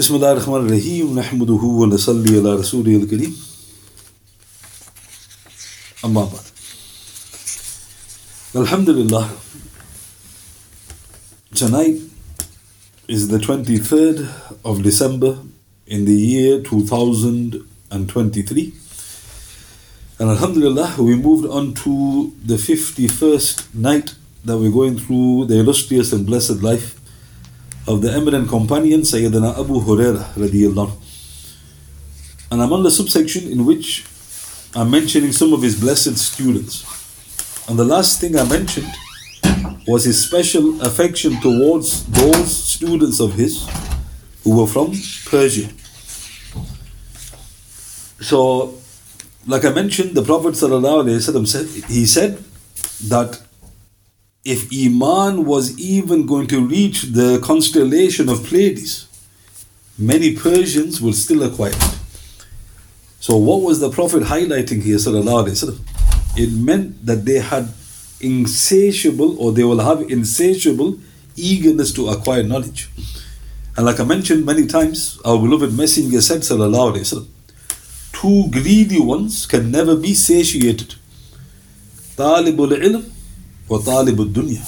بسم الله الرحمن الرحيم نحمده ونصلي على رسوله الكريم أما بعد Alhamdulillah tonight is the 23rd of December in the year 2023 and Alhamdulillah we moved on to the 51st night that we're going through the illustrious and blessed life of the eminent companion Sayyidina Abu Hurairah and I'm on the subsection in which I'm mentioning some of his blessed students and the last thing I mentioned was his special affection towards those students of his who were from Persia. So, like I mentioned, the Prophet said, he said that if Iman was even going to reach the constellation of Pleiades, many Persians will still acquire it. So, what was the Prophet highlighting here? It meant that they had insatiable, or they will have insatiable eagerness to acquire knowledge. And like I mentioned many times, our beloved Messenger said, Wasallam, two greedy ones can never be satiated. Talibul ilm talibul dunya.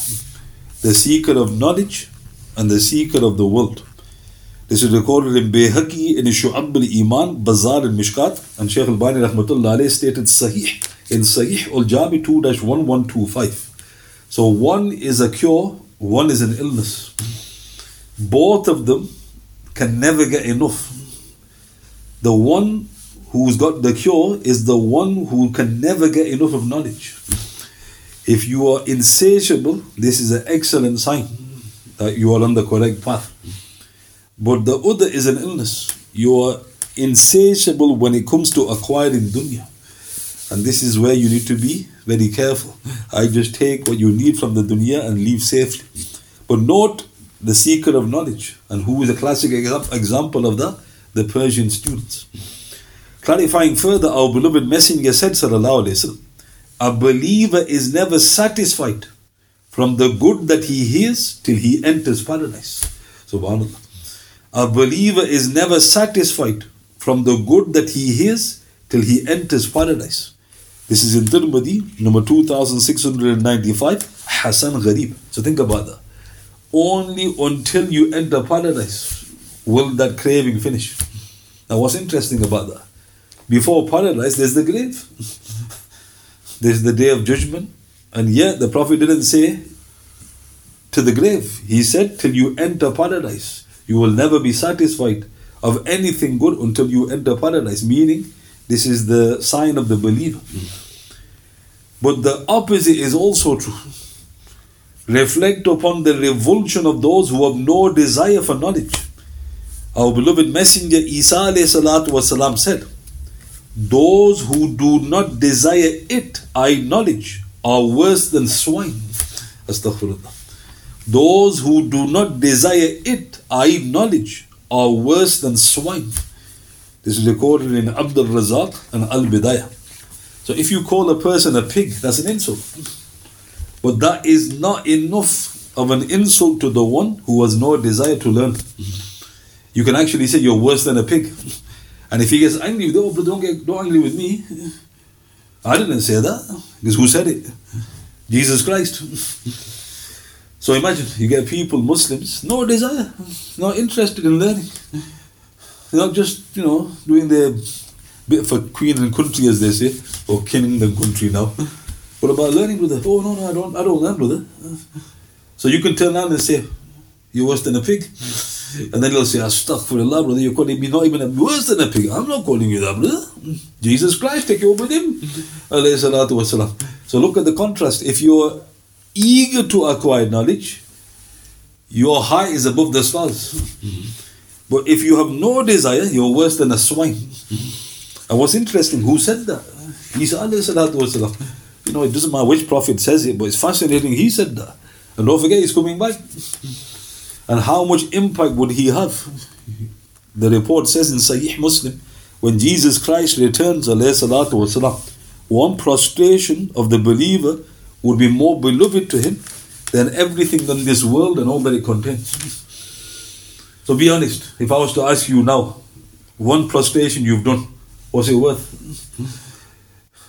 The seeker of knowledge and the seeker of the world. This is recorded in Bayhaqi in Shu'ab al-Iman, Bazar al-Mishkat, and Shaykh al-Albani rahmatullah alayhi stated Sahih in Sahih al-Jami 2-1125. So one is a cure, one is an illness. Both of them can never get enough. The one who's got the cure is the one who can never get enough of knowledge. If you are insatiable, this is an excellent sign that you are on the correct path. But the other is an illness. You are insatiable when it comes to acquiring dunya. And this is where you need to be very careful. I just take what you need from the dunya and leave safely. But note the seeker of knowledge. And who is a classic example of that? The Persian students. Clarifying further, our beloved Messenger said, Sallallahu Alaihi Wasallam, a believer is never satisfied from the good that he hears till he enters paradise. Subhanallah. A believer is never satisfied from the good that he hears till he enters paradise. This is in Tirmidhi, number 2695, Hasan Gharib. So think about that. Only until you enter paradise will that craving finish. Now, what's interesting about that? Before paradise, there's the grave, there's the day of judgment, and yet the Prophet didn't say to the grave, he said, till you enter paradise. You will never be satisfied of anything good until you enter paradise, meaning this is the sign of the believer. But the opposite is also true. Reflect upon the revulsion of those who have no desire for knowledge. Our beloved Messenger Isa والسلام, said, those who do not desire it, I knowledge, are worse than swine. Astaghfirullah. Those who do not desire it, I knowledge, are worse than swine. This is recorded in Abdul Razak and Al Bidayah. So if you call a person a pig, that's an insult. But that is not enough of an insult to the one who has no desire to learn. You can actually say you're worse than a pig. And if he gets angry with oh, don't get don't angry with me. I didn't say that. Because who said it? Jesus Christ. So imagine you get people, Muslims, no desire, not interested in learning. They're not just, you know, doing their bit for queen and country as they say, or king and country now. What about learning, brother? Oh no, no, I don't I don't learn, brother. So you can turn around and say, You're worse than a pig. And then he'll say, Astaghfirullah, brother, you're calling me not even worse than a pig. I'm not calling you that, brother. Jesus Christ, take you up with him. So look at the contrast. If you're eager to acquire knowledge, your height is above the stars. But if you have no desire, you're worse than a swine. And what's interesting, who said that? Isa wasalam. You know, it doesn't matter which prophet says it, but it's fascinating he said that. And don't forget, he's coming back. And how much impact would he have? The report says in Sahih Muslim, when Jesus Christ returns, wasalam, one prostration of the believer would be more beloved to him than everything in this world and all that it contains. So be honest. If I was to ask you now, one prostration you've done, what's it worth?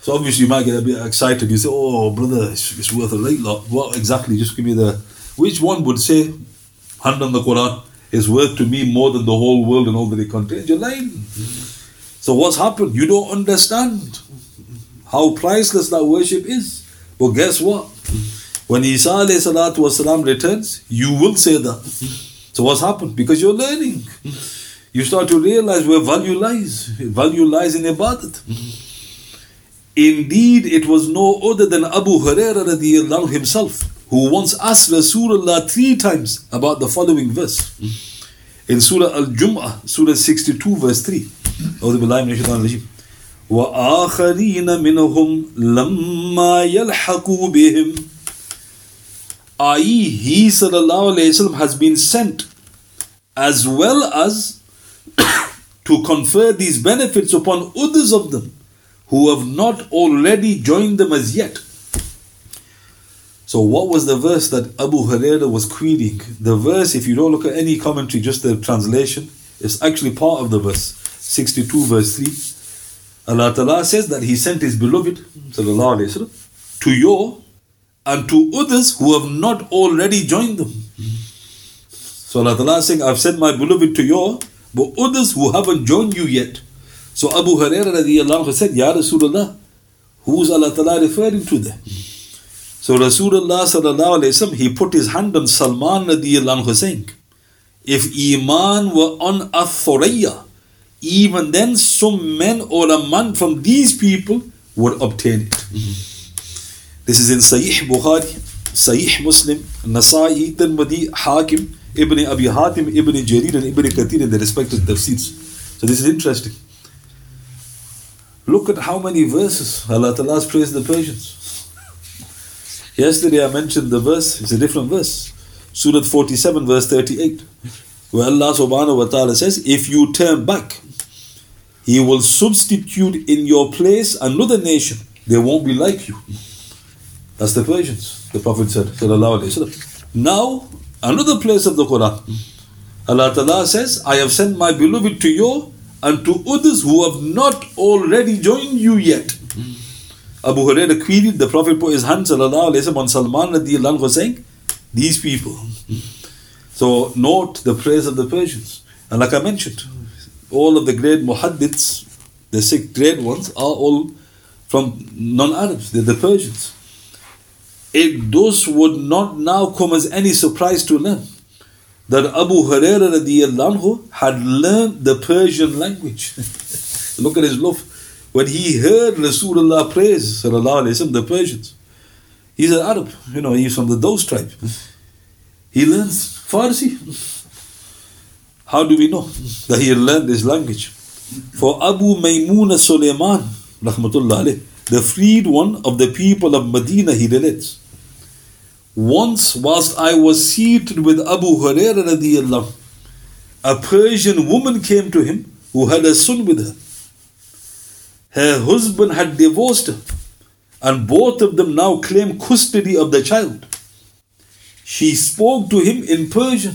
So obviously you might get a bit excited. You say, "Oh, brother, it's, it's worth a right lot." What exactly? Just give me the. Which one would say, hand on the Quran is worth to me more than the whole world and all that it contains? You're lying. So what's happened? You don't understand how priceless that worship is. But guess what? When Isa والسلام, returns, you will say that. So what's happened? Because you're learning. You start to realize where value lies. Value lies in ibadat. Indeed, it was no other than Abu Hurairah himself who once asked Rasulullah three times about the following verse. In Surah Al-Jum'ah, Surah 62, verse 3. وآخرين منهم لما يلحقوا بهم i.e. he sallallahu alayhi wasallam has been sent as well as to confer these benefits upon others of them who have not already joined them as yet. So, what was the verse that Abu Hurairah was quoting? The verse, if you don't look at any commentary, just the translation, is actually part of the verse 62, verse 3. Allah Ta'ala says that He sent His beloved وسلم, to your and to others who have not already joined them. So Allah Ta'ala is saying, I've sent my beloved to your, but others who haven't joined you yet. So Abu Hurairah radiallahu said, Ya Rasulullah, who's Allah Ta'ala referring to there? So Rasulullah sallallahu alayhi wasallam, he put his hand on Salman radiallahu saying, if Iman were on a even then some men or a man from these people would obtain it. This is in Sahih Bukhari, Sahih Muslim, Nasa'i, Tirmidhi, Hakim, Ibn Abi Hatim, Ibn Jarir, and Ibn Kathir in the respective tafsirs. So this is interesting. Look at how many verses Allah Ta'ala has praised the Persians. Yesterday I mentioned the verse, it's a different verse. Surah 47, verse 38, where Allah subhanahu wa ta'ala says, If you turn back, He will substitute in your place another nation. They won't be like you. That's the Persians, the Prophet said. Now, another place of the Quran. Allah Ta'ala says, I have sent my beloved to you and to others who have not already joined you yet. Abu Hurairah queried, the Prophet put his hands on Salman radiallahu saying, These people. So note the praise of the Persians. And like I mentioned, all of the great muhaddiths, the six great ones, are all from non-Arabs. They're the Persians it those would not now come as any surprise to them that Abu Hurairah had learned the Persian language. Look at his love. When he heard Rasulullah praise وسلم, the Persians, he's an Arab, you know, he's from the Dos tribe. He learns Farsi. How do we know that he learned this language? For Abu Maymuna Sulaiman, rahmatullah the freed one of the people of Medina, he relates. Once, whilst I was seated with Abu Hurairah radiallahu, a Persian woman came to him who had a son with her. Her husband had divorced her, and both of them now claim custody of the child. She spoke to him in Persian.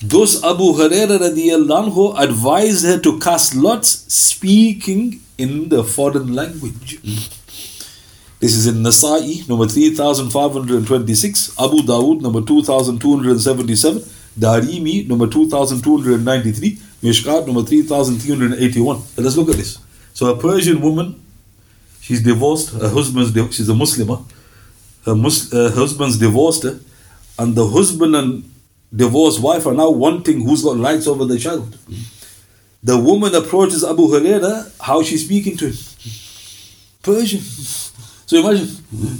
Thus Abu Hurairah advised her to cast lots speaking in the foreign language. This is in Nasa'i, number 3526, Abu Dawood, number 2277, Darimi, number 2293, Mishkat, number 3381. Let's look at this. So, a Persian woman, she's divorced, her husband's, she's a Muslimah, her, Mus- uh, her husband's divorced her, and the husband and divorced wife are now wanting who's got rights over the child. The woman approaches Abu Huraira, how she's speaking to him. Persian. So imagine,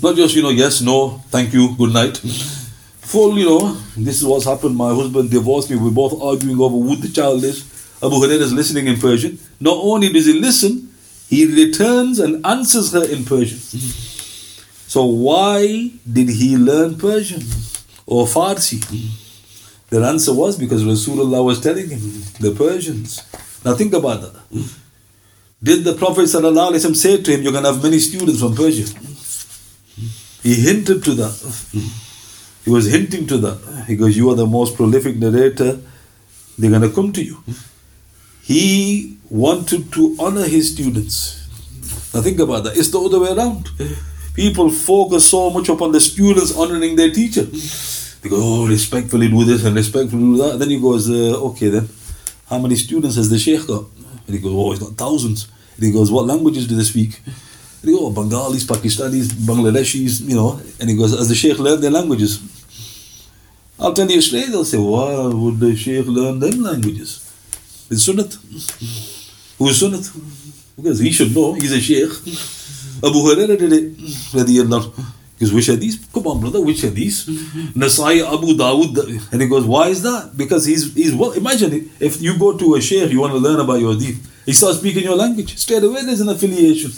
not just, you know, yes, no, thank you, good night. Full, you know, this is what's happened. My husband divorced me. We're both arguing over who the child is. Abu Hurairah is listening in Persian. Not only does he listen, he returns and answers her in Persian. So why did he learn Persian or Farsi? The answer was because Rasulullah was telling him, the Persians. Now think about that. Did the Prophet say to him, You're going to have many students from Persia? He hinted to that. He was hinting to that. He goes, You are the most prolific narrator, they're going to come to you. He wanted to honor his students. Now think about that. It's the other way around. People focus so much upon the students honoring their teacher. They go, oh, respectfully do this and respectfully do that. then he goes, uh, okay then, how many students has the sheikh got? And he goes, oh, he's got thousands. And he goes, what languages do they speak? And he goes, oh, Bengalis, Pakistanis, Bangladeshis, you know. And he goes, as the sheikh learned their languages? I'll tell you straight, they'll say, why would the sheikh learn them languages? It's sunnat. Who's sunnat? Because he should know, he's a sheikh. Abu Hurairah did it, because which these? Come on, brother, which these? Nasai Abu Dawud. And he goes, Why is that? Because he's he's well imagine if you go to a sheikh, you want to learn about your hadith, he starts speaking your language. Straight away there's an affiliation.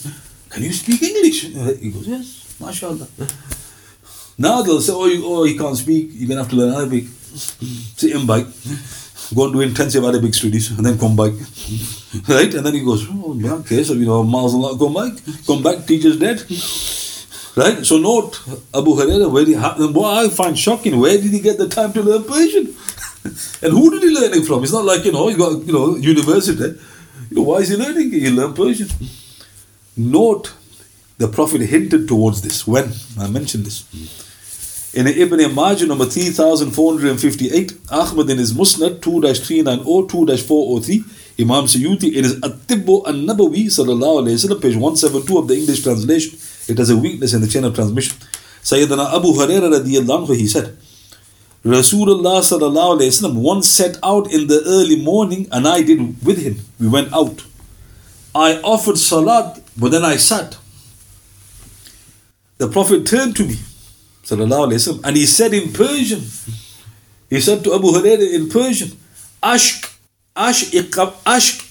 Can you speak English? He goes, Yes, mashallah. Now they'll say, Oh, you, oh he can't speak, you're gonna have to learn Arabic. Sit him back. Go and do intensive Arabic studies and then come back. right? And then he goes, Oh, okay, so you know, miles and lot come back. Come back, teacher's dead. Right? So note Abu Huraira, where he, what I find shocking, where did he get the time to learn Persian? and who did he learn it from? It's not like, you know, he got, you know, university. You know, why is he learning? He learned Persian. Note, the Prophet hinted towards this. When? I mentioned this. In Ibn Majah number 3458, Ahmad in his Musnad 2-390, 2-403, Imam Suyuti in his At-Tibbu an-Nabawi sallallahu alayhi wa page 172 of the English translation, it has a weakness in the chain of transmission. Sayyidina Abu Hurairah radiallahu anhu, he said, Rasulullah sallallahu alayhi wasallam once set out in the early morning and I did with him. We went out. I offered salat, but then I sat. The Prophet turned to me, and he said in Persian, he said to Abu Hurairah in Persian, Ashk, Ashk, Ashk,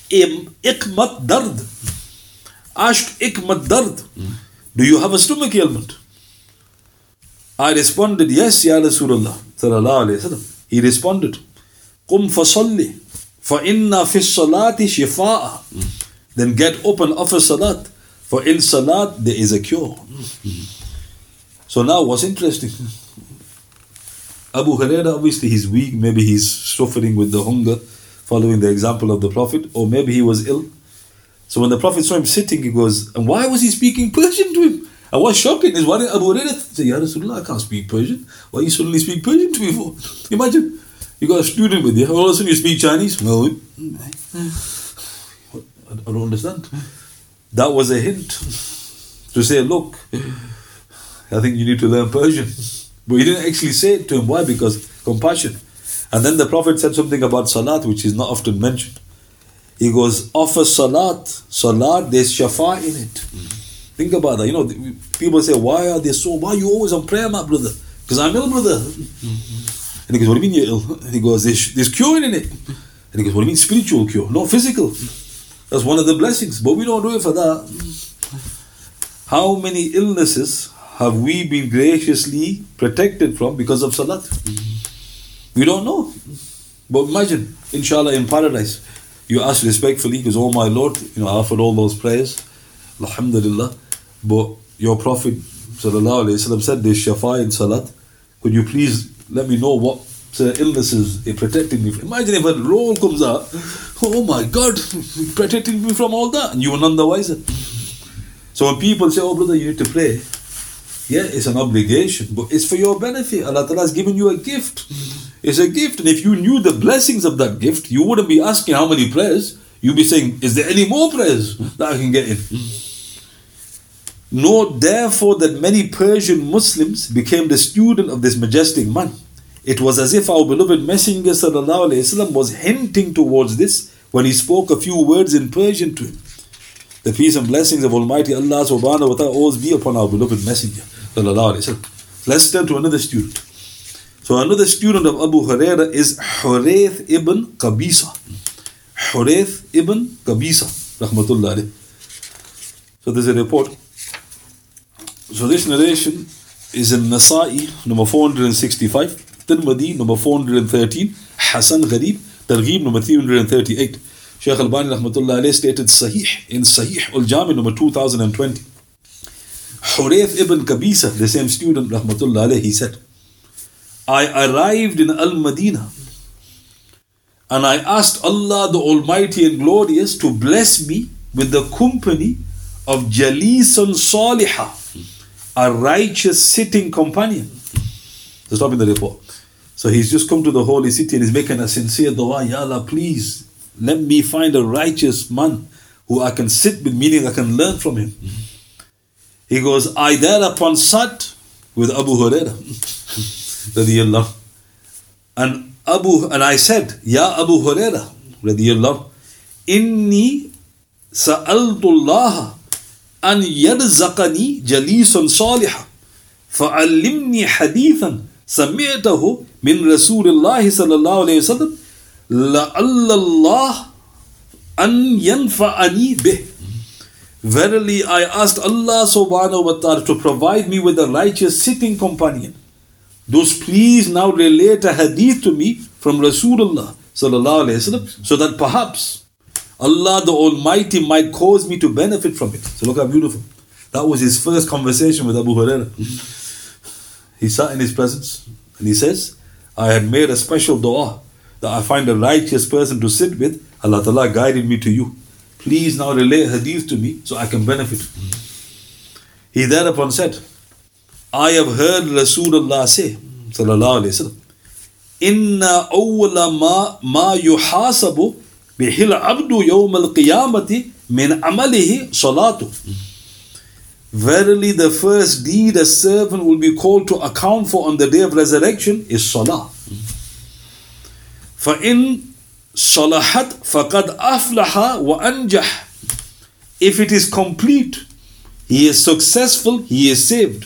Ikmat Dard. Ashk, Ikmat Dard. Do you have a stomach ailment? I responded, Yes, Ya Rasulullah. He responded, Qum fasalli, fa inna fi salati shifa'a. Then get up and offer salat, for in salat there is a cure. So now what's interesting? Abu Huraira, obviously he's weak, maybe he's suffering with the hunger, following the example of the Prophet, or maybe he was ill. So when the Prophet saw him sitting, he goes, and why was he speaking Persian to him? And what's shocking is what Abu Hurairah said, Ya Rasulullah, I can't speak Persian. Why you suddenly speak Persian to me for? Imagine, you got a student with you, all of a sudden you speak Chinese. Well, I don't understand. That was a hint to say, look, I think you need to learn Persian. But he didn't actually say it to him. Why? Because compassion. And then the Prophet said something about salat, which is not often mentioned. He goes, offer salat. Salat, there's shafa in it. Mm-hmm. Think about that. You know, people say, why are they so, why are you always on prayer, my brother? Because I'm ill, brother. Mm-hmm. And he goes, what do you mean you're ill? And he goes, there's, there's cure in it. And he goes, what do you mean spiritual cure? Not physical. That's one of the blessings. But we don't do it for that. Mm-hmm. How many illnesses have we been graciously protected from because of salat? We don't know. But imagine, inshallah, in paradise, you ask respectfully, because, oh my Lord, you know, I offered all those prayers, alhamdulillah, but your Prophet وسلم, said this shafa in salat. Could you please let me know what uh, illnesses it protected me from? Imagine if a roll comes out, oh my God, protecting me from all that, and you were none the wiser. So when people say, oh brother, you need to pray, yeah, it's an obligation, but it's for your benefit. Allah Ta'ala has given you a gift. It's a gift. And if you knew the blessings of that gift, you wouldn't be asking how many prayers. You'd be saying, Is there any more prayers that I can get in? Note therefore that many Persian Muslims became the student of this majestic man. It was as if our beloved Messenger وسلم, was hinting towards this when he spoke a few words in Persian to him. The peace and blessings of Almighty Allah subhanahu wa ta'ala always be upon our beloved Messenger. Let's turn to another student. So another student of Abu Huraira is Hurayth ibn Qabisa. Hurayth ibn Qabisa. Rahmatullah So there's a report. So this narration is in Nasa'i, number 465, Tirmidhi, number 413, Hasan Gharib, Targhib, number 338. Shaykh Al-Albani rahmatullah alayhi stated Sahih in Sahih Al-Jami number 2020. Hurayth ibn Kabisa, the same student rahmatullah alayhi, he said, I arrived in Al Madinah and I asked Allah the Almighty and Glorious to bless me with the company of Jalisun Salihah, a righteous sitting companion. So stop in the report. So he's just come to the holy city and he's making a sincere dua, Ya Allah, please let me find a righteous man who I can sit with, meaning I can learn from him. Mm-hmm. He goes, I thereupon sat with Abu Hurairah. and Abu and I said, Ya Abu Hurairah, radiallahu, inni sa'altullah an yarzaqani jalisun salihah fa'allimni hadithan sami'tahu min Rasulillahi sallallahu alayhi wa sallam Allah an yanfa'ani bih. Verily, I asked Allah subhanahu wa ta'ala to provide me with a righteous sitting companion. Those please now relate a hadith to me from Rasulullah sallallahu alayhi so that perhaps Allah the Almighty might cause me to benefit from it. So look how beautiful. That was his first conversation with Abu Huraira. He sat in his presence and he says, I had made a special dua I find a righteous person to sit with. Allah Ta'ala guided me to you. Please now relay hadith to me so I can benefit. He thereupon said, I have heard Rasulullah say, Sallallahu Alaihi Wasallam, Inna awwala ma, ma yuhasabu bihil abdu yawm al-qiyamati min amalihi salatu. Verily the first deed a servant will be called to account for on the day of resurrection is salah. فَإِن صَلَحَتْ فَقَدْ أَفْلَحَ وَأَنْجَحَ If it is complete, he is successful, he is saved.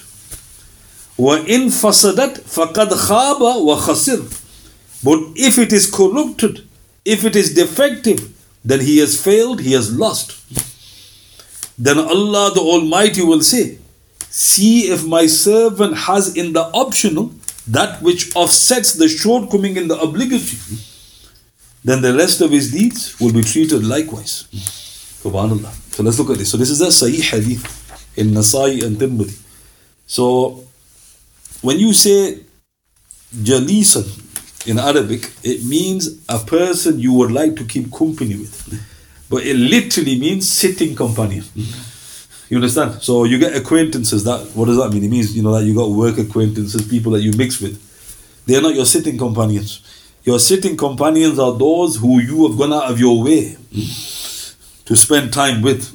وَإِن فَسَدَتْ فَقَدْ خَابَ وَخَسِرْ But if it is corrupted, if it is defective, then he has failed, he has lost. Then Allah the Almighty will say, See if my servant has in the optional that which offsets the shortcoming in the obligatory. Then the rest of his deeds will be treated likewise. Subhanallah. So let's look at this. So this is a Sahih Hadith in Nasai and Tirmidhi. So when you say Jalisan in Arabic, it means a person you would like to keep company with. But it literally means sitting companion. You understand? So you get acquaintances. That what does that mean? It means you know that you got work acquaintances, people that you mix with. They're not your sitting companions. Your sitting companions are those who you have gone out of your way to spend time with.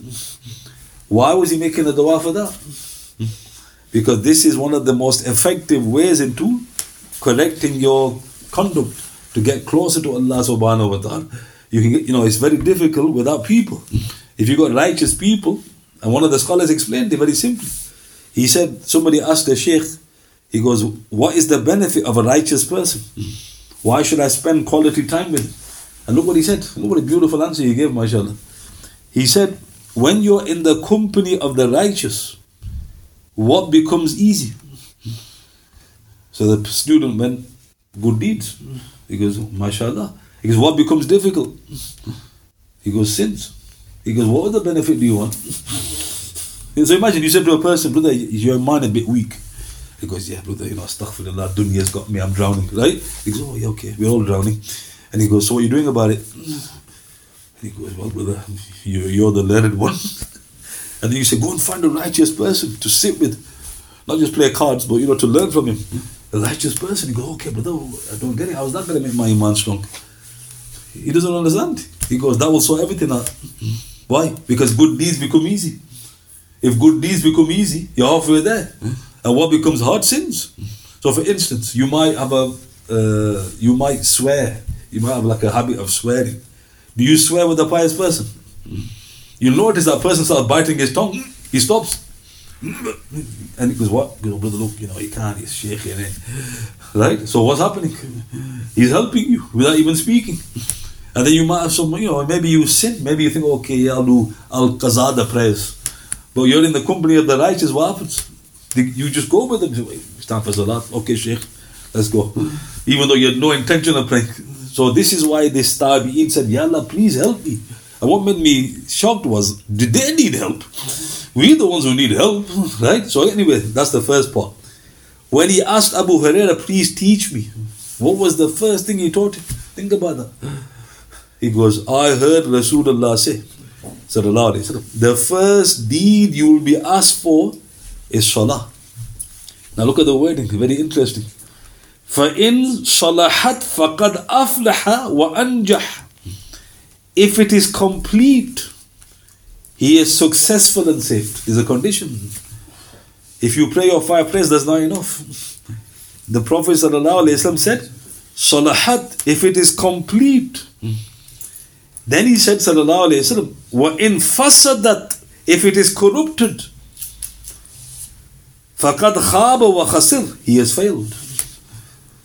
Why was he making a dua for that? Because this is one of the most effective ways into correcting your conduct to get closer to Allah subhanahu wa ta'ala. You can get, you know, it's very difficult without people. If you got righteous people, and one of the scholars explained it very simply. He said, somebody asked the sheikh, he goes, What is the benefit of a righteous person? Why should I spend quality time with him? And look what he said. Look what a beautiful answer he gave, mashallah. He said, When you're in the company of the righteous, what becomes easy? So the student went, Good deeds. He goes, mashallah. He goes, What becomes difficult? He goes, Sins. He goes, What other benefit do you want? so imagine you said to a person, Brother, your mind a bit weak? He goes, Yeah, brother, you know, astaghfirullah, dunya's got me, I'm drowning, right? He goes, Oh, yeah, okay, we're all drowning. And he goes, So what are you doing about it? And he goes, Well, brother, you're, you're the learned one. And then you say, Go and find a righteous person to sit with. Not just play cards, but you know, to learn from him. A righteous person. He goes, Okay, brother, I don't get it. How's that going to make my iman strong? He doesn't understand. He goes, That will sort everything out. Why? Because good deeds become easy. If good deeds become easy, you're halfway there. And what becomes hard? Sins. So, for instance, you might have a, uh, you might swear. You might have like a habit of swearing. Do you swear with a pious person? You notice that person starts biting his tongue. He stops. And he goes, what? He goes, brother, look, you know, he can't, he's shaking it. Right? So what's happening? He's helping you without even speaking. And then you might have some, you know, maybe you sin. Maybe you think, okay, yeah, I'll do Al Qazada prayers. But you're in the company of the righteous, what happens? You just go with them. It's time for Salat. Okay, Sheikh, let's go. Hmm. Even though you had no intention of praying. So this is why this Tabi'in said, Ya Allah, please help me. And what made me shocked was, did they need help? We're the ones who need help, right? So anyway, that's the first part. When he asked Abu Huraira, please teach me, what was the first thing he taught him? Think about that. He goes, I heard Rasulullah say, Sallallahu Alaihi Wasallam, the first deed you will be asked for is salah. Now look at the wording, very interesting. فَإِن صَلَحَتْ فَقَدْ أَفْلَحَ وَأَنْجَحَ If it is complete, he is successful and saved. Is a condition. If you pray your five prayers, that's not enough. The Prophet ﷺ said, Salahat, if it is complete. then he said, Sallallahu Alaihi Wasallam, wa in fasadat, if it is corrupted, faqad khaba wa khasir, he has failed.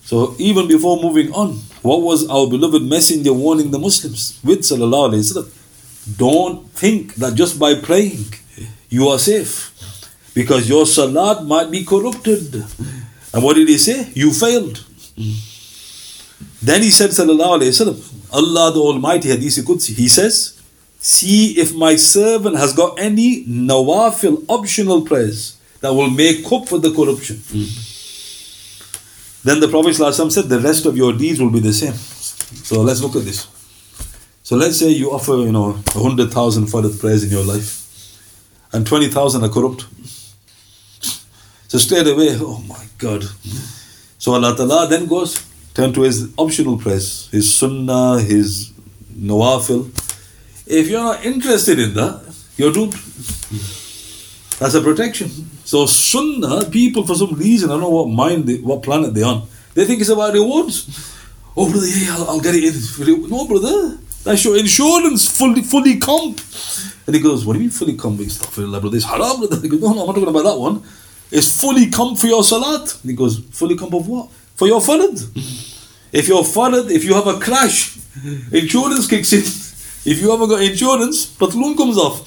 So even before moving on, what was our beloved messenger warning the Muslims with Sallallahu Alaihi Wasallam? Don't think that just by praying you are safe. Because your salat might be corrupted. And what did he say? You failed. Then he said, Sallallahu Alaihi Wasallam, Allah the Almighty, Hadith Qudsi, he says, See if my servant has got any nawafil, optional prayers that will make up for the corruption. Mm. Then the Prophet ﷺ said, the rest of your deeds will be the same. So let's look at this. So let's say you offer, you know, 100,000 fardh prayers in your life and 20,000 are corrupt. So straight away, oh my God. So Allah Ta'ala then goes, turn to his optional prayers, his sunnah, his nawafil. If you're not interested in that, you're doomed. That's a protection. So Sunnah, people for some reason, I don't know what mind, they, what planet they're on, they think it's about rewards. Oh brother, yeah, I'll, I'll get it in. No brother, that's your insurance, fully fully comp. And he goes, what do you mean fully comp? Astaghfirullah brother, it's haram brother. He goes, no, no, I'm not talking about that one. It's fully comp for your salat. And he goes, fully comp of what? For your farad. If you're farad, if you have a crash, insurance kicks in. If you haven't got insurance, patloon comes off.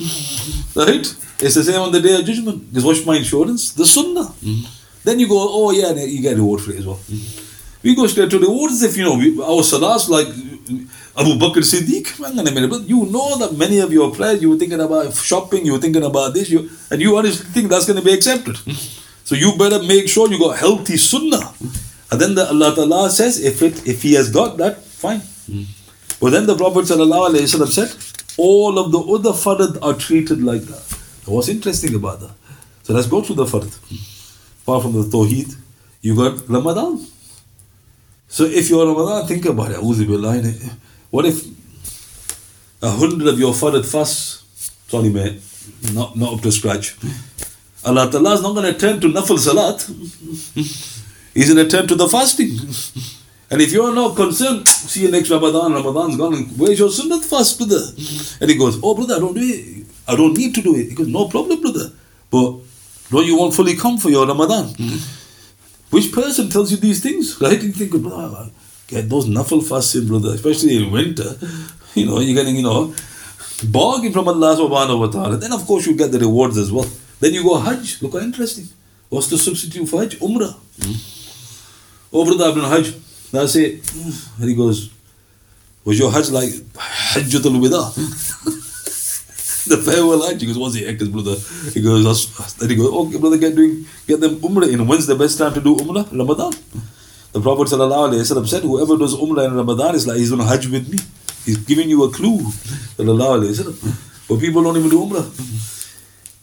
Right? It's the same on the day of judgment. Because what's my insurance? The sunnah. Mm-hmm. Then you go, oh yeah, you get reward for it as well. Mm-hmm. We go straight to rewards if you know our salahs like Abu Bakr Siddiq. But you know that many of your prayers you were thinking about shopping, you were thinking about this, you and you honestly think that's going to be accepted. So you better make sure you got healthy sunnah. And then the Allah Ta'ala says, if it if he has got that, fine. But then the Prophet said, all of the other farad are treated like that. What's interesting about that? So let's go through the fard. Apart from the Tawheed, you got Ramadan. So if you're Ramadan, think about it. What if a hundred of your fard fasts, sorry mate, not, not up to scratch. Allah Ta'ala is not going to turn to Nafal Salat. Going to turn to the fasting. And if you're not concerned, see you next Ramadan, Ramadan's gone, where's your Sunnah fast, brother? And he goes, oh brother, I don't do it. I don't need to do it. He goes, no problem, brother. But don't you want fully come for your Ramadan? Which person tells you these things? Right? You think, brother, get those nafal fasting, brother, especially in winter. You know, you're getting, you know, bargain from Allah subhanahu wa ta'ala. Then of course you get the rewards as well. Then you go Hajj. Look how interesting. What's the substitute for Hajj? Umrah. Mm-hmm. Oh the done Hajj. That's it. And he goes, was your Hajj like Hajjatul Wida? the farewell Hajj. He goes, what's the Because brother? He goes, then he goes, okay, brother, get doing, get them Umrah in. When's the best time to do Umrah? Ramadan. The Prophet said, whoever does Umrah in Ramadan is like he's on Hajj with me. He's giving you a clue. But people don't even do Umrah.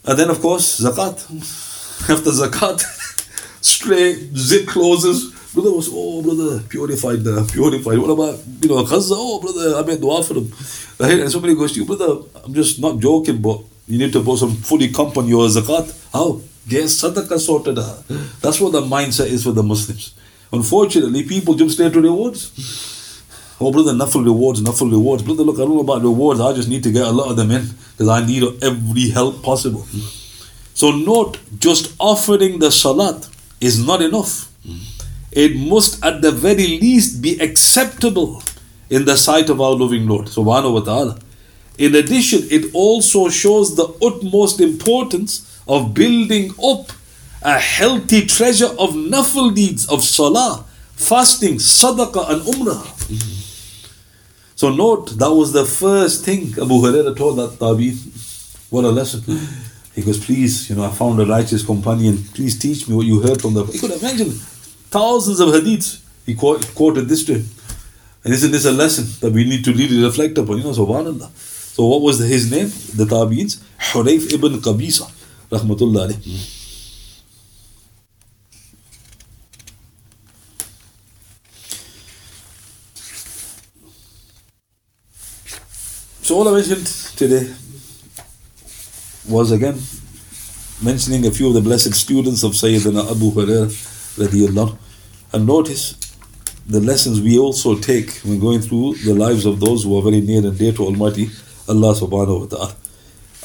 And then, of course, Zakat. After Zakat, straight zip closes. Brother was, oh, brother, purified, uh, purified. What about, you know, Khazza? Oh, brother, I made dua for him. Right? And somebody goes to you, brother, I'm just not joking, but you need to put some fully comp on your zakat. How? Get sadaqah sorted That's what the mindset is for the Muslims. Unfortunately, people jump straight to rewards. Oh, brother, nafil rewards, nafil rewards. Brother, look, I don't know about rewards. I just need to get a lot of them in because I need every help possible. So, note, just offering the salat is not enough it must at the very least be acceptable in the sight of our loving Lord subhanahu wa ta'ala. In addition, it also shows the utmost importance of building up a healthy treasure of nafil deeds of salah, fasting, sadaqah, and umrah. So note that was the first thing Abu Hurairah told that tabi. What a lesson. He goes, please, you know, I found a righteous companion. Please teach me what you heard from the. You could imagine thousands of hadiths. He quote, quoted this to him. And isn't this a lesson that we need to really reflect upon? You know, subhanAllah. So what was the, his name? The Tabi'ins? Hurayth ibn Qabisa. Rahmatullah alayh. Hmm. So all I mentioned today was again mentioning a few of the blessed students of Sayyidina Abu Hurairah radiallahu and notice the lessons we also take when going through the lives of those who are very near and dear to Almighty Allah subhanahu wa ta'ala.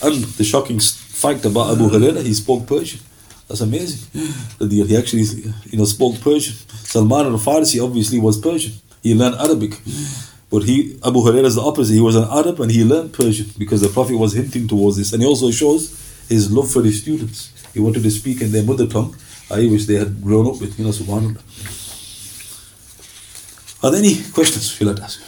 And the shocking fact about Abu Hurairah, he spoke Persian. That's amazing. He actually you know spoke Persian. Salman al-Farsi obviously was Persian. He learned Arabic. But he Abu Hurairah is the opposite. He was an Arab and he learned Persian because the Prophet was hinting towards this. And he also shows his love for his students. He wanted to speak in their mother tongue, I wish they had grown up with, you know, subhanAllah. Are there any questions you like to ask?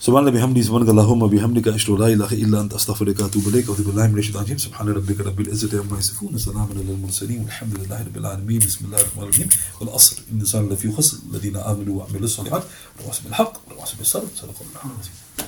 سبحان الله بحمده سبحانك اللهم بحمدك اشهد ان لا اله الا انت استغفرك واتوب اليك اعوذ بالله من الشيطان الرجيم سبحان ربك رب العزه عما يصفون وسلام على المرسلين والحمد لله رب العالمين بسم الله الرحمن الرحيم والعصر ان الانسان لفي خسر الذين امنوا وعملوا الصالحات وتواصوا بالحق وتواصوا بالصبر صدق الله العظيم